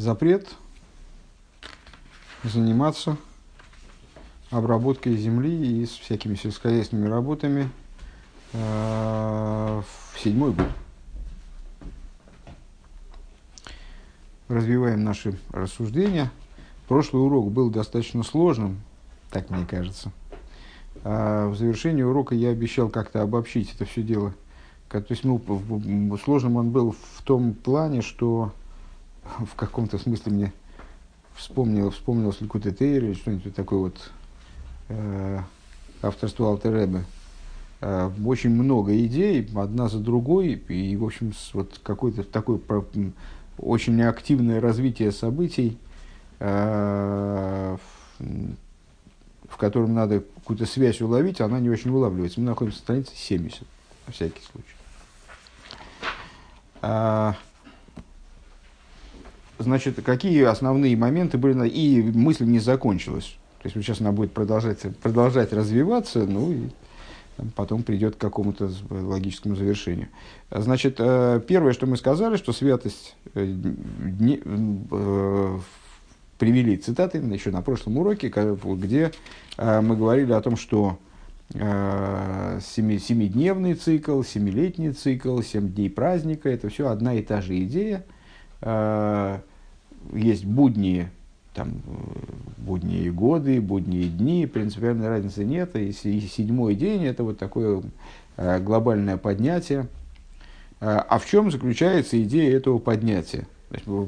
запрет заниматься обработкой земли и с всякими сельскохозяйственными работами э, в седьмой год. Развиваем наши рассуждения. Прошлый урок был достаточно сложным, так мне кажется. А в завершении урока я обещал как-то обобщить это все дело. То есть, ну, сложным он был в том плане, что в каком-то смысле мне вспомнил, вспомнился Ликут Тейр или что-нибудь такое вот э, авторство Алтеребе. Э, очень много идей, одна за другой, и, в общем, вот какое-то такое очень активное развитие событий, э, в, котором надо какую-то связь уловить, она не очень улавливается. Мы находимся на странице 70, на всякий случай. Значит, какие основные моменты были, и мысль не закончилась. То есть, вот сейчас она будет продолжать, продолжать развиваться, ну и потом придет к какому-то логическому завершению. Значит, э, первое, что мы сказали, что святость э, не, э, привели цитаты еще на прошлом уроке, где мы говорили о том, что семи, семидневный цикл, семилетний цикл, семь дней праздника, это все одна и та же идея есть будни, там, будние годы, будние дни, принципиальной разницы нет. И седьмой день – это вот такое э, глобальное поднятие. Э, а в чем заключается идея этого поднятия?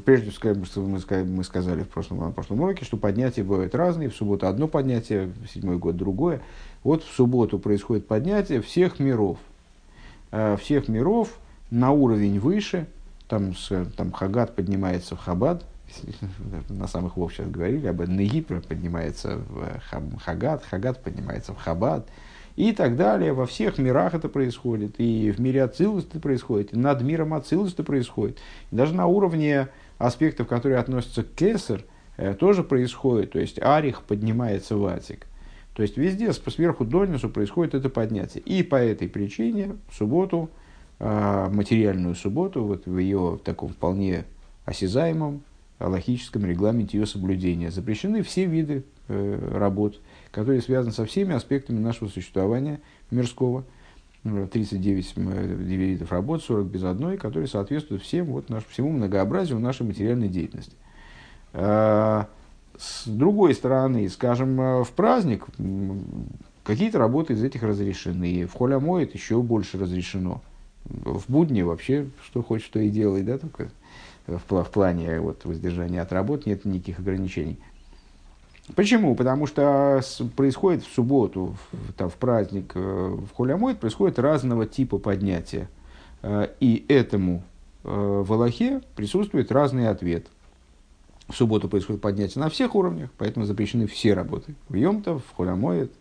Прежде всего, мы сказали в прошлом, в прошлом уроке, что поднятия бывают разные. В субботу одно поднятие, в седьмой год другое. Вот в субботу происходит поднятие всех миров. Э, всех миров на уровень выше. Там, там Хагат поднимается в Хабад, на самых вов сейчас говорили, об Негипре поднимается в Хагат, Хагат поднимается в Хабад и так далее. Во всех мирах это происходит. И в мире Ацилус это происходит, и над миром Ацилус это происходит. И даже на уровне аспектов, которые относятся к Кесар, э, тоже происходит. То есть Арих поднимается в Атик. То есть везде сверху донизу происходит это поднятие. И по этой причине субботу, э, материальную субботу, вот в ее таком вполне осязаемом логическом регламенте ее соблюдения. Запрещены все виды э, работ, которые связаны со всеми аспектами нашего существования мирского. 39 э, видов работ, 40 без одной, которые соответствуют всем, вот, наш, всему многообразию нашей материальной деятельности. А, с другой стороны, скажем, э, в праздник какие-то работы из этих разрешены, в холямоид еще больше разрешено. В будни вообще что хочешь, то и делай, да, только в, в плане вот, воздержания от работ нет никаких ограничений. Почему? Потому что происходит в субботу, в, там, в праздник, э, в Холямойд происходит разного типа поднятия. Э, и этому э, в Аллахе присутствует разный ответ. В субботу происходит поднятие на всех уровнях, поэтому запрещены все работы. В Йомтов, в Холямойд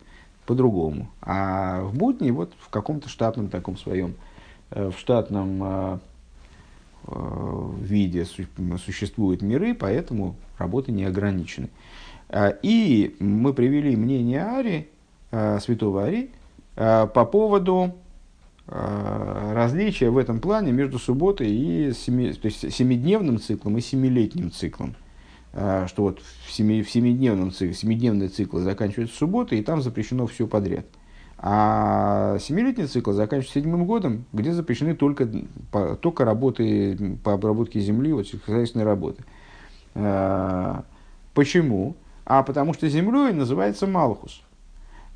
по-другому. А в будни вот в каком-то штатном таком своем, в штатном виде существуют миры, поэтому работы не ограничены. А, и мы привели мнение Ари, э, святого Ари, э, по поводу различия в этом плане между субботой и семи, то есть семидневным циклом и семилетним циклом. Что вот в, семи, в семидневном цикле, семидневный цикл заканчивается субботой, и там запрещено все подряд – а семилетний цикл заканчивается седьмым годом, где запрещены только, только работы по обработке земли, вот сельскохозяйственные работы. А, почему? А потому что землей называется Малхус.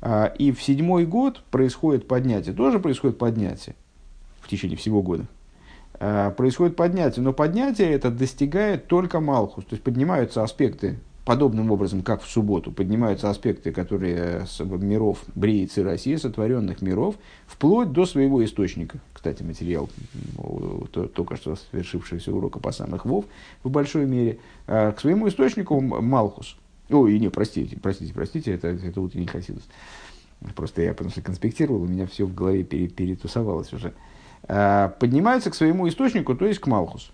А, и в седьмой год происходит поднятие, тоже происходит поднятие в течение всего года. А, происходит поднятие, но поднятие это достигает только Малхус, то есть поднимаются аспекты подобным образом, как в субботу, поднимаются аспекты, которые с миров Бриицы России, сотворенных миров, вплоть до своего источника. Кстати, материал только что совершившегося урока по самых Вов в большой мере. А, к своему источнику Малхус. Ой, не, простите, простите, простите, это, это утренний хасидус. Просто я потому что конспектировал, у меня все в голове перетусовалось уже. А, поднимаются к своему источнику, то есть к Малхусу.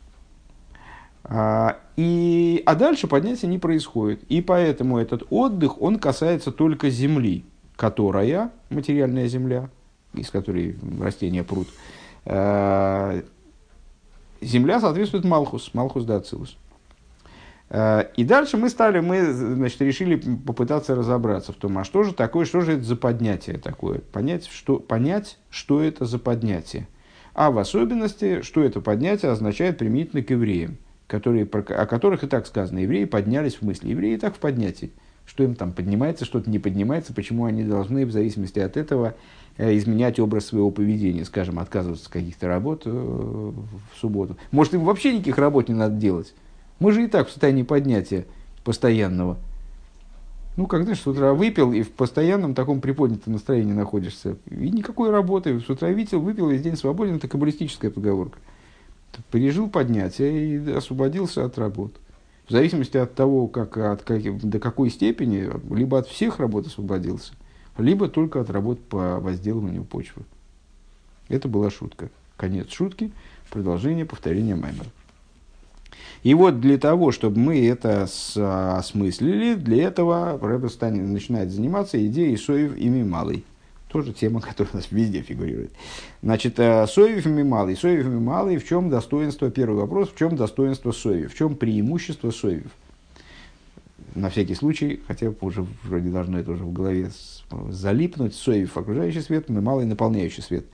А, и, а дальше поднятия не происходит. И поэтому этот отдых, он касается только земли, которая, материальная земля, из которой растения прут, а, земля соответствует Малхус, Малхус да Ацилус. Э, и дальше мы стали, мы, значит, решили попытаться разобраться в том, а что же такое, что же это за поднятие такое, понять, что, понять, что это за поднятие. А в особенности, что это поднятие означает применительно к евреям, которые, о которых и так сказано, евреи поднялись в мысли, евреи и так в поднятии. Что им там поднимается, что-то не поднимается, почему они должны в зависимости от этого э, изменять образ своего поведения, скажем, отказываться от каких-то работ э, в субботу. Может, им вообще никаких работ не надо делать мы же и так в состоянии поднятия постоянного. Ну, как знаешь, с утра выпил и в постоянном таком приподнятом настроении находишься. И никакой работы. С утра видел, выпил, весь день свободен. Это каббалистическая поговорка. Пережил поднятие и освободился от работ. В зависимости от того, как, от, как, до какой степени, либо от всех работ освободился, либо только от работ по возделыванию почвы. Это была шутка. Конец шутки, продолжение повторения Маймера. И вот для того, чтобы мы это осмыслили, для этого Рэбе начинает заниматься идеей соев и мималой. Тоже тема, которая у нас везде фигурирует. Значит, э, соев и мималый. Соев и мималый, в чем достоинство, первый вопрос, в чем достоинство соев, в чем преимущество соев? На всякий случай, хотя уже вроде должно это уже в голове залипнуть, соев окружающий свет, мималый наполняющий свет.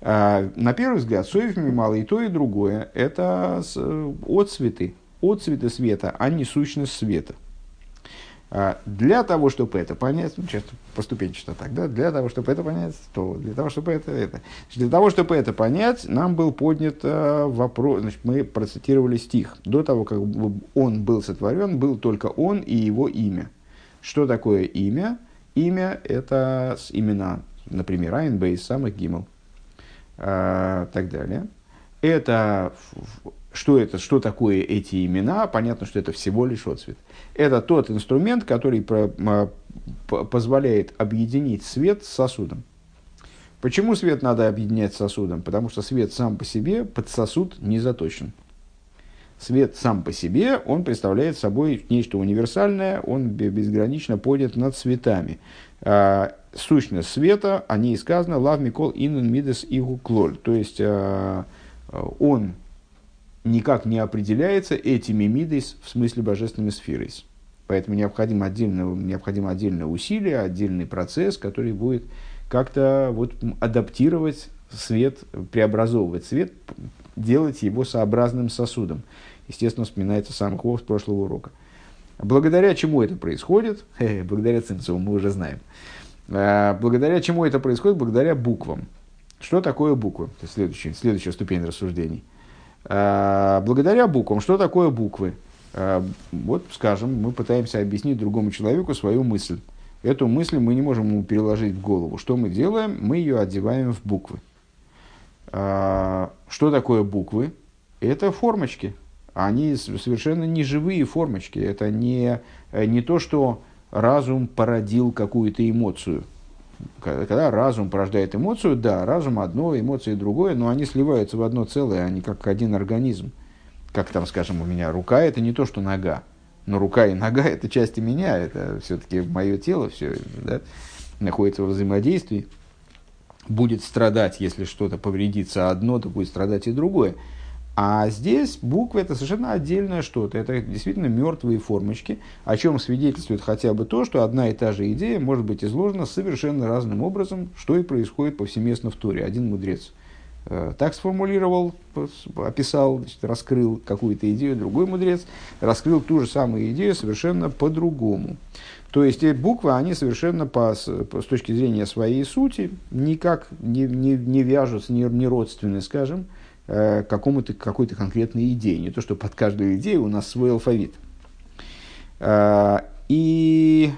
А, на первый взгляд, соев мало и то, и другое – это отцветы, отцветы света, а не сущность света. А, для того, чтобы это понять, ну, часто поступенчато так, да, для того, чтобы это понять, то для того, чтобы это, это. Для того, чтобы это понять, нам был поднят э, вопрос, значит, мы процитировали стих. До того, как он был сотворен, был только он и его имя. Что такое имя? Имя – это имена, например, Айнбейс, самых Гимл э, так далее. Это, что это, что такое эти имена? Понятно, что это всего лишь отцвет. Это тот инструмент, который по, позволяет объединить свет с сосудом. Почему свет надо объединять с сосудом? Потому что свет сам по себе под сосуд не заточен. Свет сам по себе, он представляет собой нечто универсальное, он безгранично поднят над цветами. А, сущность света, о ней сказано «Лав Микол Инун Мидес Игу Клоль». То есть, а, он никак не определяется этими мидес в смысле божественными сферой. Поэтому необходимо отдельное, необходимо отдельное усилие, отдельный процесс, который будет как-то вот адаптировать свет, преобразовывать свет, делать его сообразным сосудом. Естественно, вспоминается сам Хов с прошлого урока. Благодаря чему это происходит? Благодаря Цинцеву мы уже знаем. А, благодаря чему это происходит? Благодаря буквам. Что такое буквы? Это следующая, следующая ступень рассуждений. А, благодаря буквам. Что такое буквы? А, вот, скажем, мы пытаемся объяснить другому человеку свою мысль. Эту мысль мы не можем ему переложить в голову. Что мы делаем? Мы ее одеваем в буквы. Что такое буквы? Это формочки. Они совершенно не живые формочки. Это не, не то, что разум породил какую-то эмоцию. Когда разум порождает эмоцию, да, разум одно, эмоции другое, но они сливаются в одно целое, они как один организм. Как там, скажем, у меня рука – это не то, что нога. Но рука и нога – это части меня, это все-таки мое тело, все да, находится в взаимодействии. Будет страдать, если что-то повредится одно, то будет страдать и другое. А здесь буквы это совершенно отдельное что-то. Это действительно мертвые формочки, о чем свидетельствует хотя бы то, что одна и та же идея может быть изложена совершенно разным образом, что и происходит повсеместно в Торе. Один мудрец э, так сформулировал, описал, значит, раскрыл какую-то идею, другой мудрец раскрыл ту же самую идею совершенно по-другому. То есть буквы, они совершенно по, с, с точки зрения своей сути никак не, не, не вяжутся, не, не родственны, скажем, э, какому-то, какой-то конкретной идее. Не то, что под каждую идею у нас свой алфавит. Э, и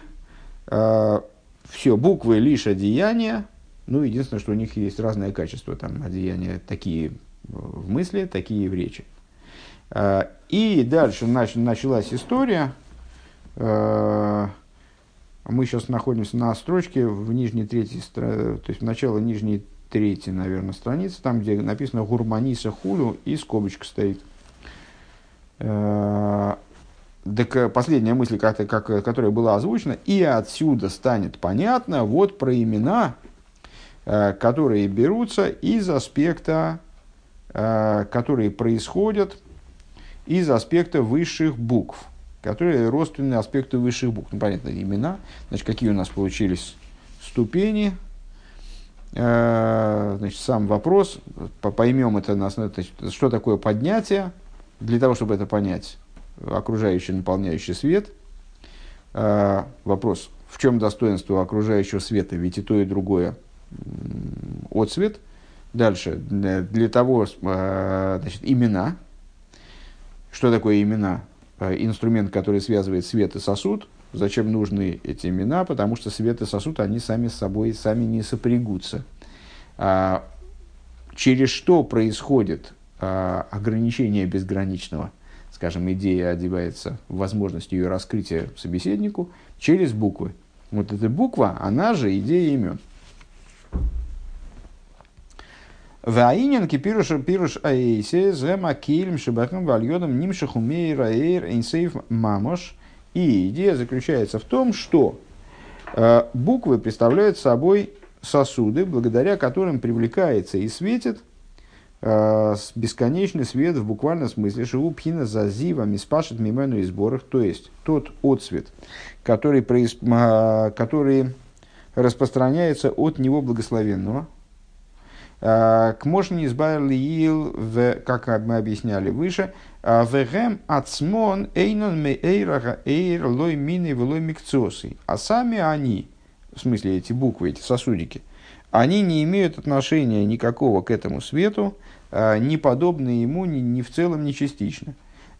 э, все, буквы лишь одеяния. Ну, единственное, что у них есть разное качество. Там одеяния такие в мысли, такие в речи. И дальше нач, началась история. Мы сейчас находимся на строчке в нижней третьей, то есть в начало нижней третья, наверное, страница, там, где написано «Гурманиса хулю» и скобочка стоит. Так э, последняя мысль, как, как, которая была озвучена, и отсюда станет понятно вот про имена, э, которые берутся из аспекта, э, которые происходят из аспекта высших букв. которые родственны аспекту высших букв. Ну, понятно, имена. Значит, какие у нас получились ступени. Э, значит, сам вопрос, поймем это на основе, что такое поднятие, для того, чтобы это понять, окружающий, наполняющий свет. Э, вопрос, в чем достоинство окружающего света, ведь и то, и другое отцвет. Дальше, для того, э, значит, имена. Что такое имена? Инструмент, который связывает свет и сосуд – Зачем нужны эти имена? Потому что свет и сосуд, они сами с собой сами не сопрягутся. А, через что происходит а, ограничение безграничного? Скажем, идея одевается в возможность ее раскрытия собеседнику через буквы. Вот эта буква, она же идея имен. Ваинен кипируш пируш аэйсе зема кильм шибахам вальодам нимшаху мейра эйр мамош – и идея заключается в том, что э, буквы представляют собой сосуды, благодаря которым привлекается и светит э, бесконечный свет в буквальном смысле шиупхина зазива миспашет мимену и сборах, то есть тот отсвет, который, э, который распространяется от него благословенного, к можно избавили, как мы объясняли выше, а вегем ацмон эйнон ме эйрага эйр лой мины велой микцосы. А сами они, в смысле эти буквы, эти сосудики, они не имеют отношения никакого к этому свету, а, не подобны ему ни, ни в целом, ни частично.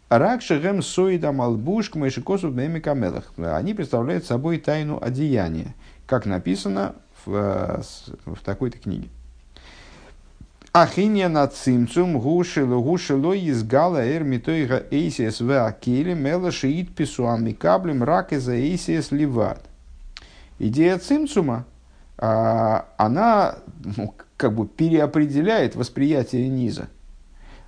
Ракшегем соида малбуш к мэшикосу камелах. Они представляют собой тайну одеяния, как написано в, а, в такой-то книге. Ахинья на цимцум гушило гушило из гала эр митоига эйсиес в акеле мела шиит писуами каблем рак из эйсиес ливад. Идея цимцума, а, она ну, как бы переопределяет восприятие низа.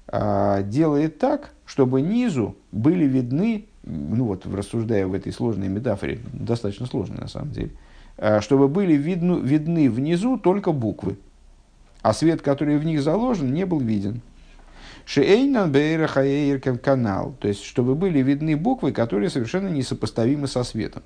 А, делает так, чтобы низу были видны, ну вот рассуждая в этой сложной метафоре, достаточно сложной на самом деле, а, чтобы были видны, видны внизу только буквы а свет, который в них заложен, не был виден. Шейнан канал, то есть, чтобы были видны буквы, которые совершенно несопоставимы со светом.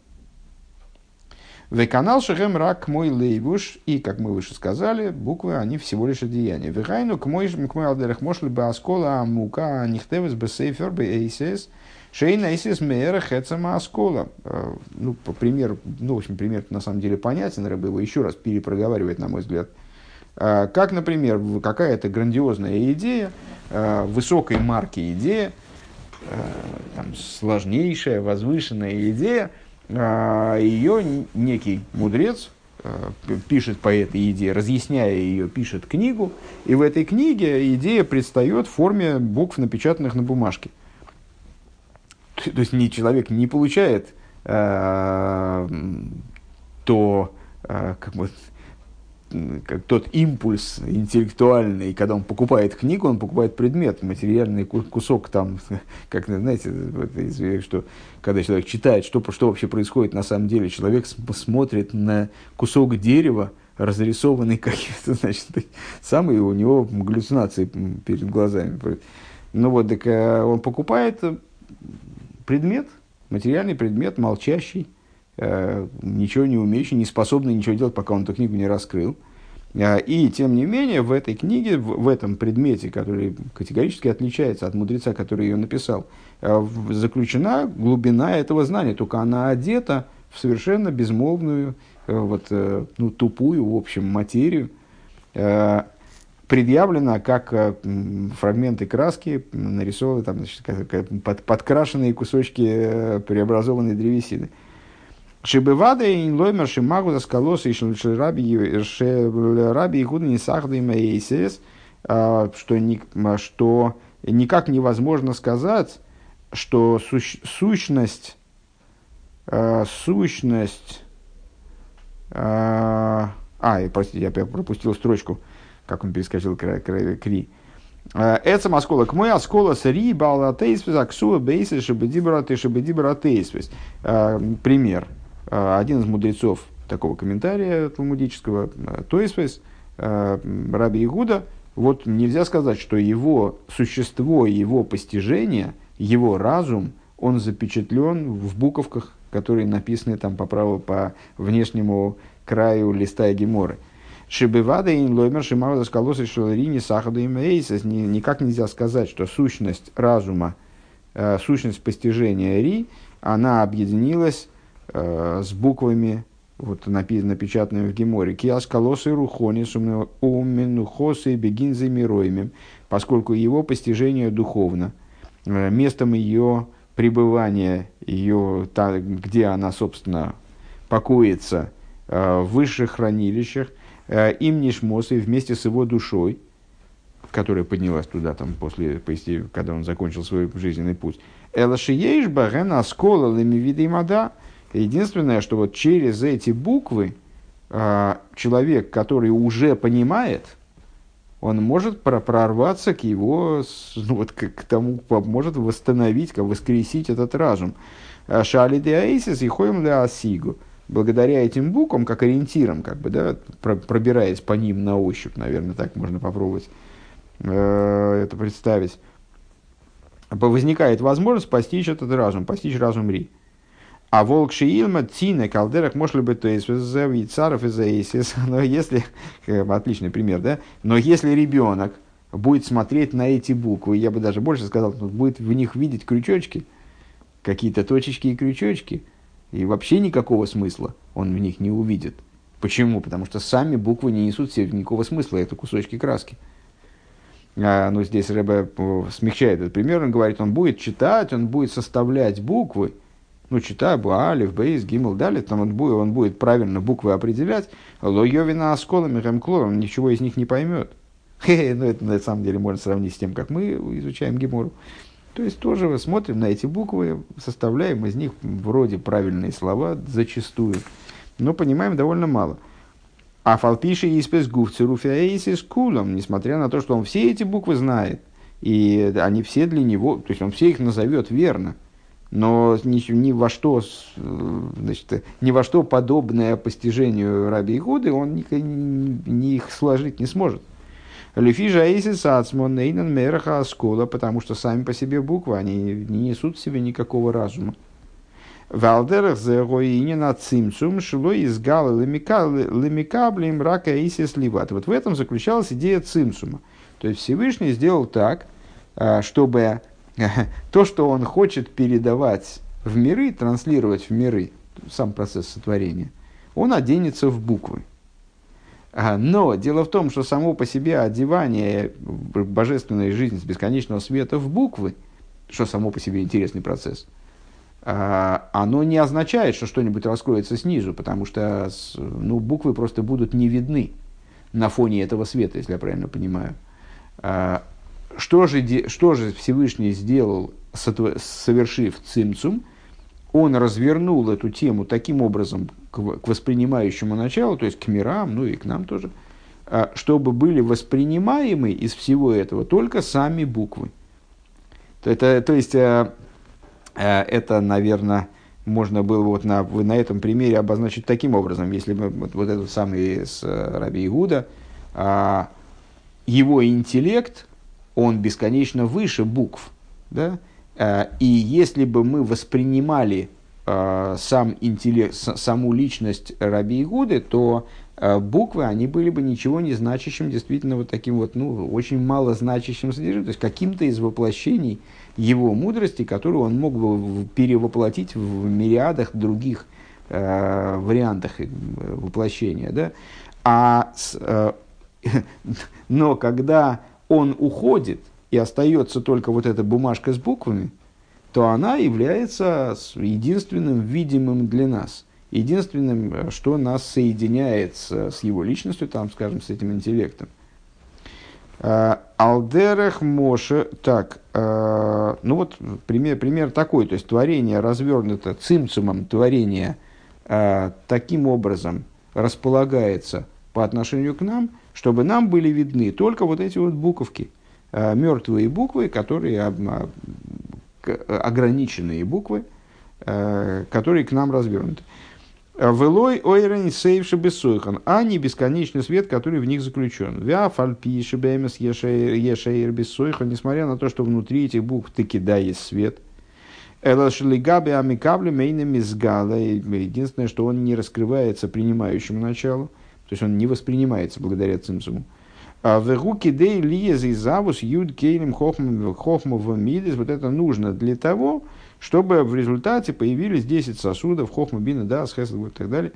В канал шехем рак мой лейбуш, и, как мы выше сказали, буквы, они всего лишь одеяния. Вехайну к мой к мой алдерах мошли бы аскола амука анихтевес бы сейфер бы эйсес, шейна эйсес меера хецама аскола. Э, ну, по примеру, ну, в общем, пример на самом деле понятен, рыба его еще раз перепроговаривать, на мой взгляд – как, например, какая-то грандиозная идея, а, высокой марки идея, а, там, сложнейшая, возвышенная идея, ее некий мудрец пишет по этой идее, разъясняя ее, пишет книгу, и в этой книге идея предстает в форме букв, напечатанных на бумажке. То есть не, человек не получает то, как бы, как тот импульс интеллектуальный, когда он покупает книгу, он покупает предмет, материальный кусок там, как, знаете, что когда человек читает, что, что вообще происходит на самом деле, человек смотрит на кусок дерева, разрисованный каким-то, значит, самые у него галлюцинации перед глазами. Ну вот, так э, он покупает предмет, материальный предмет, молчащий, ничего не умеющий, не способный ничего делать, пока он эту книгу не раскрыл. Э, и, тем не менее, в этой книге, в, этом предмете, который категорически отличается от мудреца, который ее написал, э, заключена глубина этого знания, только она одета в совершенно безмолвную, вот, ну, тупую, в общем, материю, предъявлена как фрагменты краски, нарисованы, там, значит, под, подкрашенные кусочки преобразованной древесины. Шибывада и лоймер шимагу за скалоса и раби Игуда не сахда и что, что никак невозможно сказать, что сущ, сущность, сущность, э, а, простите, я пропустил строчку, как он перескочил к, к, кри. Это маскола к мой аскола с ри бала тейсвис аксуа бейсис шебедибра ты шебедибра тейсвис. Пример. А, один из мудрецов такого комментария талмудического, э, Тойсвес, э, Раби Игуда, вот нельзя сказать, что его существо, его постижение, его разум, он запечатлен в буковках, которые написаны там по праву по внешнему краю листа Геморы. Шибывада и лоймер шимауда скалосы шеларини сахаду и Никак нельзя сказать, что сущность разума, э, сущность постижения ри, она объединилась с буквами, вот напечатанными в Геморе, киас колосы рухони уменухосы бегинзы мироимем, поскольку его постижение духовно, э, местом ее пребывания, ее, та, где она, собственно, покоится э, в высших хранилищах, э, им нишмосы вместе с его душой, которая поднялась туда там после, когда он закончил свой жизненный путь. Элашиеиш барен аскола лемивиды мада. Единственное, что вот через эти буквы человек, который уже понимает – он может прорваться к его, ну, вот к, к тому, может восстановить, как воскресить этот разум. А Шали де аисис и хоем де асигу. Благодаря этим буквам, как ориентирам, как бы, да, пробираясь по ним на ощупь, наверное, так можно попробовать э, это представить, возникает возможность постичь этот разум, постичь разум Ри. А волк шиилма тина калдерах может быть то есть царов из Аисис. Но если, э, отличный пример, да? Но если ребенок будет смотреть на эти буквы, я бы даже больше сказал, будет в них видеть крючочки, какие-то точечки и крючочки, и вообще никакого смысла он в них не увидит. Почему? Потому что сами буквы не несут себе никакого смысла, это кусочки краски. А, но здесь Рэбе э, смягчает этот пример, он говорит, он будет читать, он будет составлять буквы, ну, читаю, Алиф, Бейс, Гимл, Дали, там он будет, он будет правильно буквы определять, Лойовина Асколами, Хемклором, ничего из них не поймет. Хе, ну, это на самом деле можно сравнить с тем, как мы изучаем Гемору. То есть тоже смотрим на эти буквы, составляем из них вроде правильные слова, зачастую, но понимаем довольно мало. А фалпиши и спес гуфцеруфиаисис кулом, несмотря на то, что он все эти буквы знает, и они все для него, то есть он все их назовет верно – но ни, ни во что, значит, ни во что подобное постижению Раби Игуды он ни, ни, ни их сложить не сможет. Лефижа Эйсис Ацмон Нейнан Мераха Аскола, потому что сами по себе буквы, они не несут в себе никакого разума. Валдерах зе на цимцум шло из галы лемикаблим рака Эйсис Ливат. Вот в этом заключалась идея цимцума. То есть Всевышний сделал так, а, чтобы то, что он хочет передавать в миры, транслировать в миры, сам процесс сотворения, он оденется в буквы. А, но дело в том, что само по себе одевание божественной жизни с бесконечного света в буквы, что само по себе интересный процесс, а, оно не означает, что что-нибудь раскроется снизу, потому что ну, буквы просто будут не видны на фоне этого света, если я правильно понимаю. Что же, что же Всевышний сделал, совершив цимцум? Он развернул эту тему таким образом к, воспринимающему началу, то есть к мирам, ну и к нам тоже, а, чтобы были воспринимаемы из всего этого только сами буквы. Это, то есть, а, а, это, наверное, можно было вот на, на этом примере обозначить таким образом, если бы вот, вот этот самый с Раби Игуда, его интеллект – он бесконечно выше букв. Да? Э, и если бы мы воспринимали э, сам интеллект, саму личность Раби Игуды, то э, буквы, они были бы ничего не значащим, действительно вот таким вот, ну, очень мало значащим содержимым, то есть каким-то из воплощений его мудрости, которую он мог бы перевоплотить в мириадах других э, вариантах воплощения. Да? А с, э, но когда он уходит и остается только вот эта бумажка с буквами, то она является единственным видимым для нас, единственным, что нас соединяет с, его личностью, там, скажем, с этим интеллектом. А, Алдерех Моше, так, э, ну вот пример, пример такой, то есть творение развернуто цимцумом, творение э, таким образом располагается по отношению к нам – чтобы нам были видны только вот эти вот буковки, э, мертвые буквы, которые а, ограниченные буквы, э, которые к нам развернуты. Велой ойрен сейвши бессойхан, а не бесконечный свет, который в них заключен. Вя фальпи шибемес ешейр бессойхан, несмотря на то, что внутри этих букв таки да есть свет. Элашлигаби амикабли мейнами сгала. Единственное, что он не раскрывается принимающему началу, то есть он не воспринимается благодаря цимсуму. А в руки дей лиез и завус юд кейлем хохмов мидис. Вот это нужно для того, чтобы в результате появились 10 сосудов, хохма, бина, да, и так далее,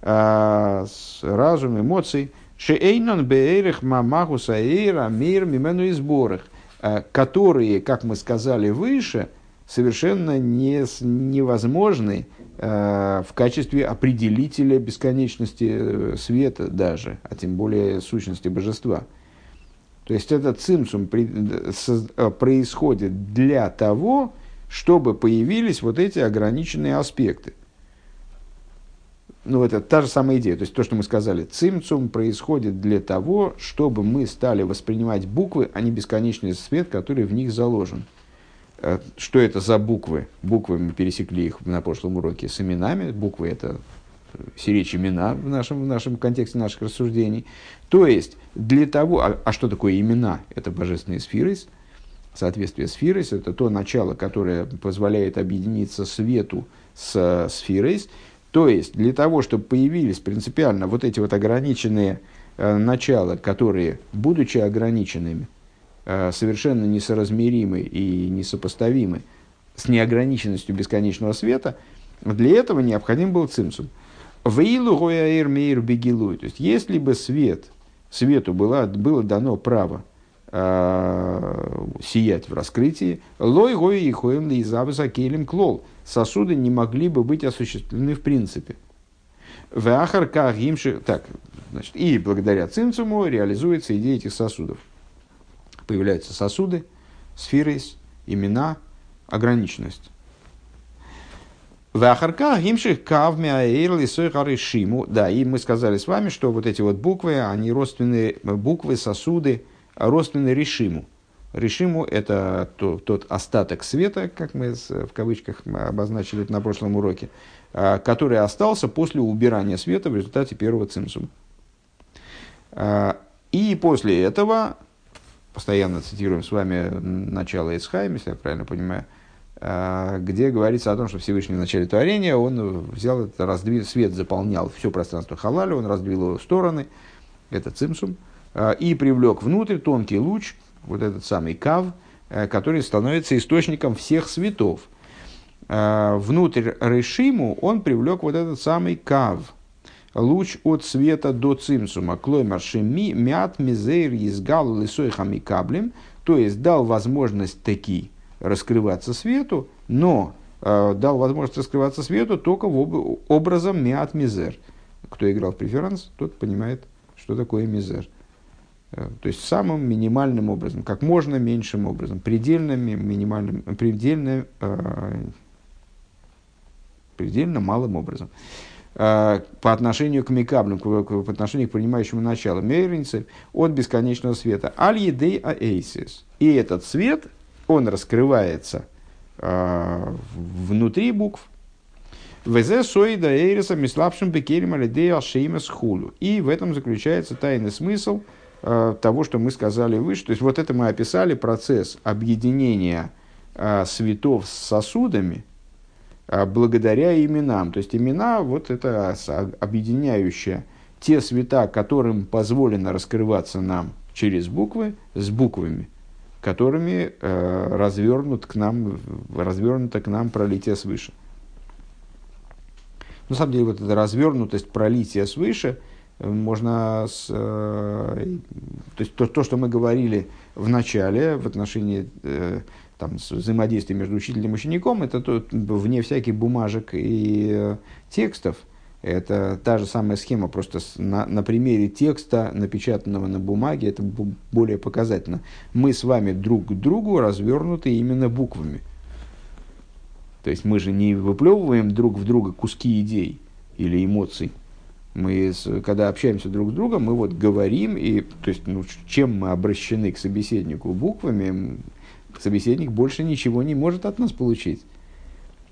а, с разум, эмоций. Шейнон беэрих мамаху саэйра мир мимену и сборах, а, которые, как мы сказали выше, совершенно не, невозможны в качестве определителя бесконечности э, света даже, а тем более сущности божества. То есть этот цимсум э, происходит для того, чтобы появились вот эти ограниченные аспекты. Ну, это та же самая идея. То есть, то, что мы сказали, цимцум происходит для того, чтобы мы стали воспринимать буквы, а не бесконечный свет, который в них заложен. Э, что это за буквы? Буквы мы пересекли их на прошлом уроке с именами. Буквы это сиречь имена в нашем, в нашем контексте наших рассуждений. То есть, для того, а, а что такое имена? Это божественные сферы, соответствие сферы, это то начало, которое позволяет объединиться свету с сферой. То есть, для того, чтобы появились принципиально вот эти вот ограниченные э, начала, которые, будучи ограниченными, совершенно несоразмеримы и несопоставимы с неограниченностью бесконечного света, для этого необходим был цимсум. Вейлу гояэр мейр бегилуй. То есть, если бы свет, свету было, было дано право э, сиять в раскрытии, лой гоя и хоем ли изабаса келем клол. Сосуды не могли бы быть осуществлены в принципе. Вахар гимши. Так, значит, и благодаря цимцуму реализуется идея этих сосудов появляются сосуды, сферы, имена, ограниченность. Вахарка гимших кавми аэйрли шиму. Да, и мы сказали с вами, что вот эти вот буквы, они родственные буквы, сосуды, родственные решиму. Решиму – это то, тот остаток света, как мы в кавычках обозначили на прошлом уроке, а, который остался после убирания света в результате первого цимсума. А, и после этого постоянно цитируем с вами начало Исхайм, если я правильно понимаю, а, где говорится о том, что Всевышний в начале творения, он взял это, раздвиг, свет заполнял все пространство халаля, он раздвил его в стороны, это цимсум, а, и привлек внутрь тонкий луч, вот этот самый кав, э, который становится источником всех светов. А, внутрь Решиму он привлек вот этот самый кав – луч от света до цимсума, клоймар шеми, мят мизейр изгал лисой хамикаблем, то есть дал возможность таки раскрываться свету, но э, дал возможность раскрываться свету только в об, образом мят мизер. Кто играл в преферанс, тот понимает, что такое мизер. Э, то есть самым минимальным образом, как можно меньшим образом, предельно минимальным, предельно, э, предельно малым образом. По отношению к микаблям, по отношению к принимающему началу, мейринцы от бесконечного света. Аль едей аэйсис. И этот свет, он раскрывается э, внутри букв. Везе соида эйриса мислапшим бекерим алидей ашеймас хулу. И в этом заключается тайный смысл э, того, что мы сказали выше. То есть вот это мы описали процесс объединения э, светов с сосудами – благодаря именам. То есть имена вот это объединяющее те света, которым позволено раскрываться нам через буквы, с буквами, которыми э, развернут к нам, развернуто к нам пролитие свыше. На самом деле, вот эта развернутость пролития свыше э, можно... С, э, то есть то, то, что мы говорили в начале в отношении э, там, взаимодействие между учителем и учеником, это то, вне всяких бумажек и э, текстов. Это та же самая схема, просто на, на примере текста, напечатанного на бумаге, это более показательно. Мы с вами друг к другу развернуты именно буквами. То есть мы же не выплевываем друг в друга куски идей или эмоций. Мы, когда общаемся друг с другом, мы вот говорим, и то есть, ну, чем мы обращены к собеседнику буквами, собеседник больше ничего не может от нас получить.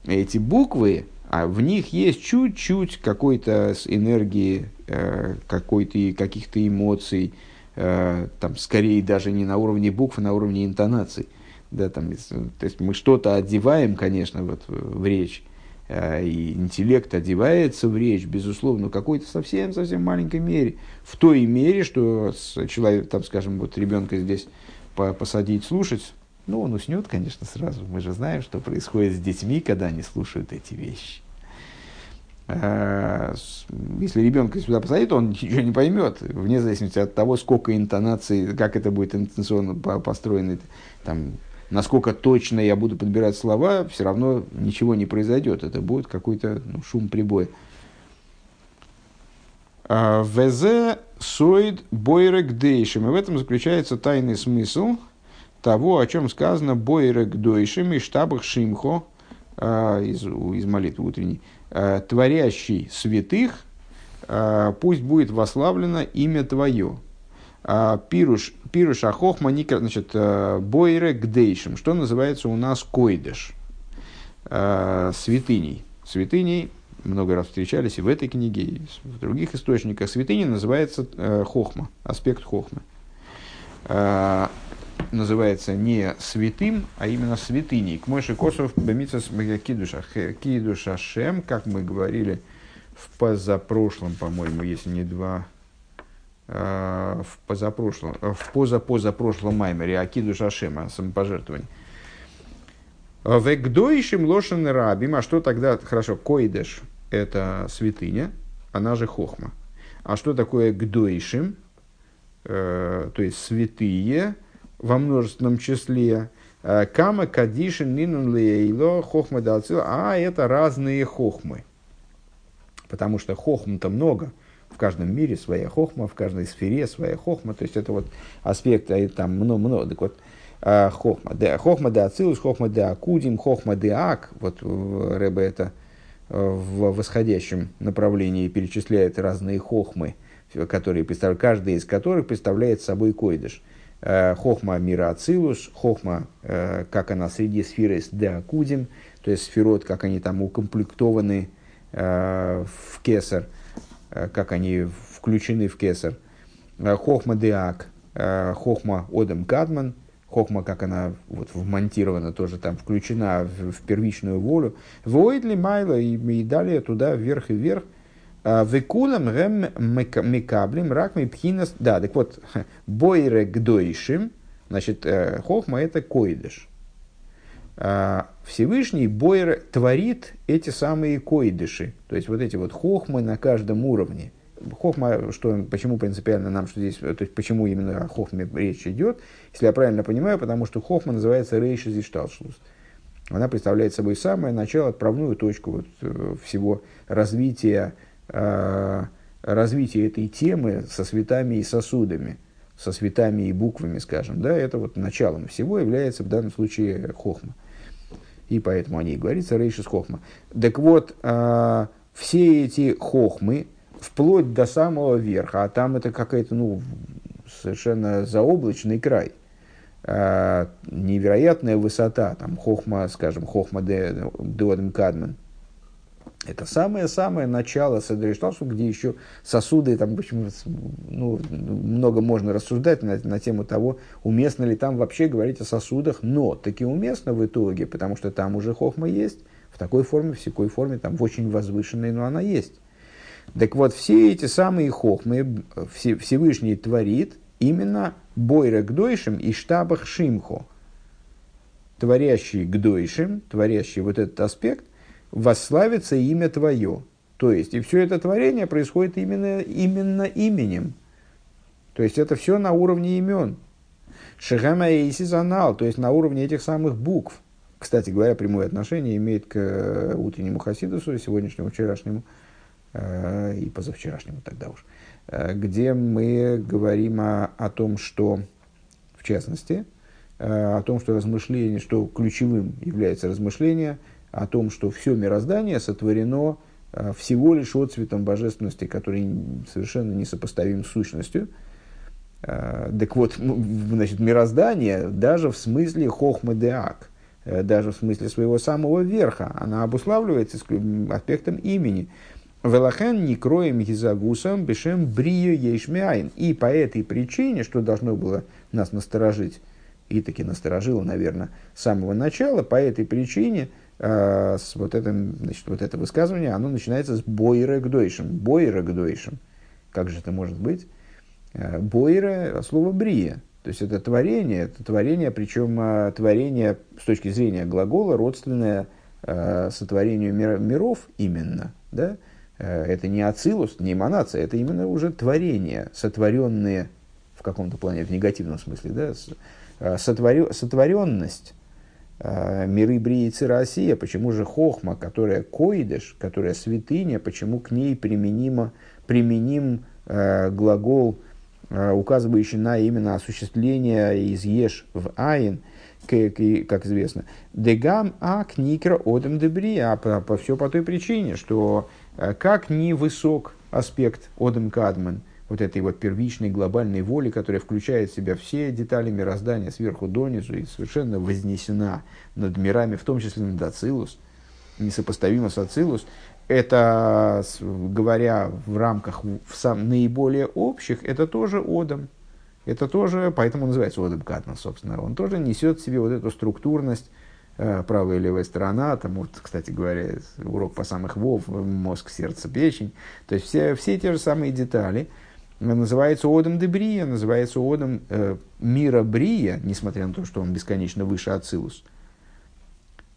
Эти буквы, а в них есть чуть-чуть какой-то энергии, э, какой-то, каких-то эмоций, э, там, скорее даже не на уровне букв, а на уровне интонаций. Да, там, то есть мы что-то одеваем, конечно, вот, в речь, э, и интеллект одевается в речь, безусловно, какой-то совсем-совсем маленькой мере. В той мере, что человек, там, скажем, вот ребенка здесь посадить слушать, ну, он уснет, конечно, сразу. Мы же знаем, что происходит с детьми, когда они слушают эти вещи. А, если ребенка сюда посадить, он ничего не поймет, вне зависимости от того, сколько интонаций, как это будет интонационно построено, там, насколько точно я буду подбирать слова, все равно ничего не произойдет. Это будет какой-то ну, шум прибоя. А, ВЗ соид бойрек дейшим. И в этом заключается тайный смысл того, о чем сказано бойрек дойшим и штабах шимхо э, из, из молитвы утренней. Э, творящий святых, э, пусть будет вославлено имя твое. Пируш, пируш ахохма никра, значит, бойрек дейшим, что называется у нас койдыш, э, святыней. Святыней много раз встречались и в этой книге, и в других источниках. Святыня называется э, хохма, аспект хохмы. Э, называется не святым, а именно святыней. К Мойши Косов Бемицас Кидуша, Кидуша Шем, как мы говорили в позапрошлом, по-моему, если не два, э, в позапрошлом, в позапозапрошлом маймере, Акиду Шашема, самопожертвование. Вегдоишим лошен рабим, а что тогда, хорошо, койдеш, это святыня, она же хохма. А что такое гдоишим, э, то есть святые во множественном числе, э, кама кадишин нинун лейло хохма дацил, а это разные хохмы. Потому что хохм-то много, в каждом мире своя хохма, в каждой сфере своя хохма, то есть это вот аспект, а там много-много. Так вот, э, хохма, де, хохма де ацилус, хохма де акудим, хохма де ак, вот Рэбе это в восходящем направлении перечисляет разные хохмы, которые каждый из которых представляет собой койдыш. Э, хохма мира Ацилус, хохма, э, как она среди сферы с Деакудим, то есть сферот, как они там укомплектованы э, в кесар, как они включены в кесар. Хохма Деак, хохма Одам Кадман, хохма, как она вот вмонтирована, тоже там включена в, в первичную волю. Воидли Майла и, и далее туда вверх и вверх. А, Векулам гэм мекаблим рак пхинас. Да, так вот, бойре гдойшим, значит, э, хохма это койдыш. А, Всевышний бойр творит эти самые койдыши, то есть вот эти вот хохмы на каждом уровне – Хохма, что, почему принципиально нам, что здесь, то есть почему именно о Хохме речь идет, если я правильно понимаю, потому что Хохма называется Рейши Зишталшлус. Она представляет собой самое начало, отправную точку вот, э, всего развития, э, развития этой темы со светами и сосудами, со светами и буквами, скажем. Да, это вот началом всего является в данном случае Хохма. И поэтому о ней говорится Рейшис Хохма. Так вот, э, все эти Хохмы, вплоть до самого верха, а там это какая-то, ну, совершенно заоблачный край. А, невероятная высота, там, хохма, скажем, хохма де, де Кадман. Это самое-самое начало Седришталсу, где еще сосуды, там, почему, ну, много можно рассуждать на, на тему того, уместно ли там вообще говорить о сосудах, но таки уместно в итоге, потому что там уже хохма есть, в такой форме, в такой форме, там, в очень возвышенной, но она есть. Так вот, все эти самые хохмы Всевышний творит именно бойра гдойшим и штабах шимхо. Творящий гдойшим, творящий вот этот аспект, восславится имя твое. То есть, и все это творение происходит именно, именно именем. То есть, это все на уровне имен. Шехама и Сизанал, то есть на уровне этих самых букв. Кстати говоря, прямое отношение имеет к утреннему Хасидусу, сегодняшнему, вчерашнему. Э, и позавчерашнему тогда уж, э, где мы говорим о, о том, что, в частности, э, о том, что размышление, что ключевым является размышление, о том, что все мироздание сотворено всего лишь отцветом божественности, который совершенно несопоставим с сущностью. Так вот, значит, мироздание даже в смысле хохмадеак, даже в смысле своего самого верха, она обуславливается аспектом имени. Велахен не кроем гизагусом бешем брию ешмяин. И по этой причине, что должно было нас насторожить, и таки насторожило, наверное, с самого начала. По этой причине э, с вот, это, значит, вот это высказывание, оно начинается с бойра гдойшем. Бойра гдойшем. Как же это может быть? Э, бойра – слово брия. То есть это творение, это творение, причем э, творение с точки зрения глагола родственное э, сотворению мир, миров именно. Да? Э, это не ацилус, не эманация, это именно уже творение, сотворенные в каком-то плане, в негативном смысле, да, Э, сотворю, сотворенность э, миры Бриицы Россия, почему же хохма, которая коидыш, которая святыня, почему к ней применимо, применим э, глагол, э, указывающий на именно осуществление из еш в айн, как, как известно. Дегам ак никра одем дебрия, по, по, все по той причине, что э, как ни высок аспект одем кадман – вот этой вот первичной глобальной воли, которая включает в себя все детали мироздания сверху донизу и совершенно вознесена над мирами, в том числе над Ацилус, несопоставимо с Ацилус, это, говоря в рамках в сам, наиболее общих, это тоже Одам. Это тоже, поэтому называется Одам Катна, собственно. Он тоже несет в себе вот эту структурность, э, правая и левая сторона, там вот, кстати говоря, урок по самых вов, мозг, сердце, печень. То есть все, все те же самые детали – называется Одом де Брия, называется Одом э, мира Брия, несмотря на то, что он бесконечно выше Ацилус.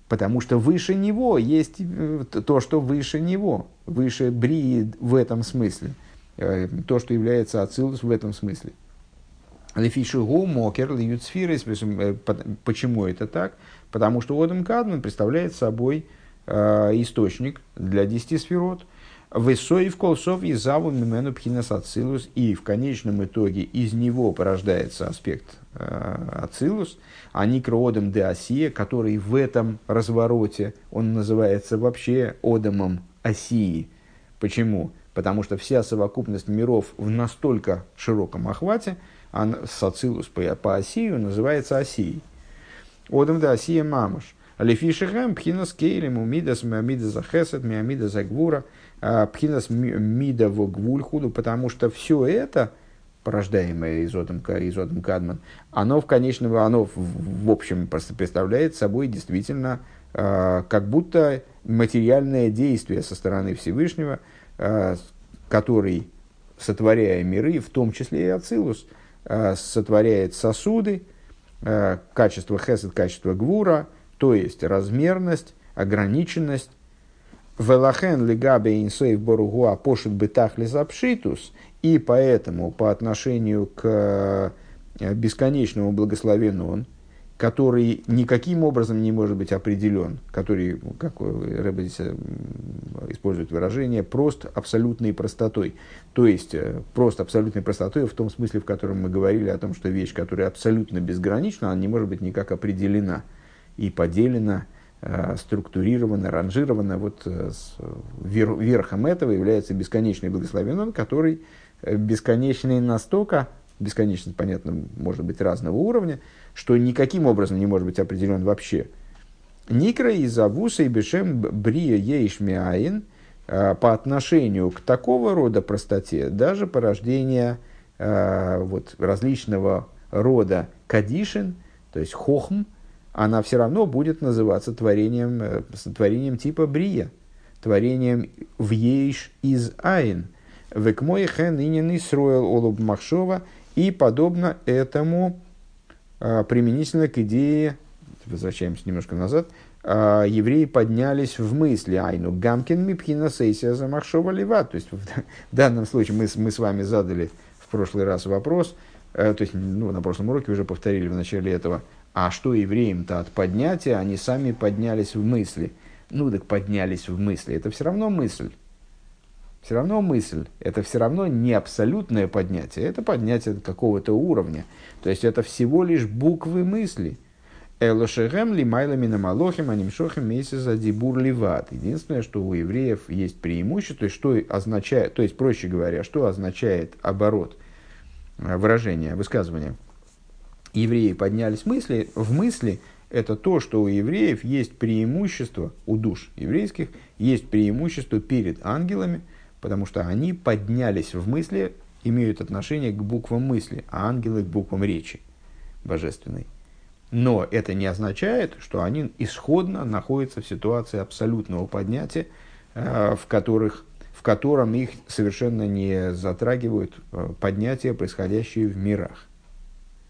Потому что выше него есть э, то, что выше него, выше Брии в этом смысле, э, то, что является Ацилус в этом смысле. Лефишигу, Мокер, Льюцфирис. Э, почему это так? Потому что Одам Кадман представляет собой э, источник для десяти сферот – Высоев колсов и заву мимену пхинас ацилус. И в конечном итоге из него порождается аспект э, ацилус, а никроодом де осия, который в этом развороте, он называется вообще одомом осии. Почему? Потому что вся совокупность миров в настолько широком охвате, а с ацилус по, по осию называется осией. Одом де осия мамаш. Лефишехем пхинас кейлем умидас миамида за хесед миамида за гвура – пхинас мида в гвульхуду, потому что все это, порождаемое изотом, изотом Кадман, оно в конечном, оно в, в общем представляет собой действительно как будто материальное действие со стороны Всевышнего, э, который, сотворяя миры, в том числе и Ацилус, э, сотворяет сосуды, э, качество хесед, качество гвура, то есть размерность, ограниченность, Велахен лигабе инсейв боругуа пошит бытах лизапшитус, и поэтому по отношению к э, бесконечному благословенному он, который никаким образом не может быть определен, который, как Рэбе здесь э, использует выражение, прост абсолютной простотой. То есть, э, просто абсолютной простотой в том смысле, в котором мы говорили о том, что вещь, которая абсолютно безгранична, она не может быть никак определена и поделена Э, структурировано, ранжировано. Вот э, верхом этого является бесконечный благословен который э, бесконечный настолько, бесконечность, понятно, может быть разного уровня, что никаким образом не может быть определен вообще. Никра из Авуса и Бешем Брия Ейшмиаин по отношению к такого рода простоте, даже порождение вот, различного рода кадишин, то есть хохм, она все равно будет называться творением, э, творением типа брия, творением в ейш из айн. Векмой хен инин исроил олуб махшова и подобно этому а, применительно к идее, возвращаемся немножко назад, а, евреи поднялись в мысли айну гамкин мипхина сессия за махшова лева. То есть в данном случае мы, мы с вами задали в прошлый раз вопрос, э, то есть ну, на прошлом уроке уже повторили в начале этого, а что евреям-то от поднятия? Они сами поднялись в мысли. Ну, так поднялись в мысли. Это все равно мысль. Все равно мысль. Это все равно не абсолютное поднятие. Это поднятие какого-то уровня. То есть, это всего лишь буквы мысли. Элошехем ли майлами малохим анимшохим месяц за дибур ливат. Единственное, что у евреев есть преимущество, что означает, то есть, проще говоря, что означает оборот э, выражения, высказывания – евреи поднялись мысли, в мысли, это то, что у евреев есть преимущество, у душ еврейских есть преимущество перед ангелами, потому что они поднялись в мысли, имеют отношение к буквам мысли, а ангелы к буквам речи божественной. Но это не означает, что они исходно находятся в ситуации абсолютного поднятия, в, которых, в котором их совершенно не затрагивают поднятия, происходящие в мирах.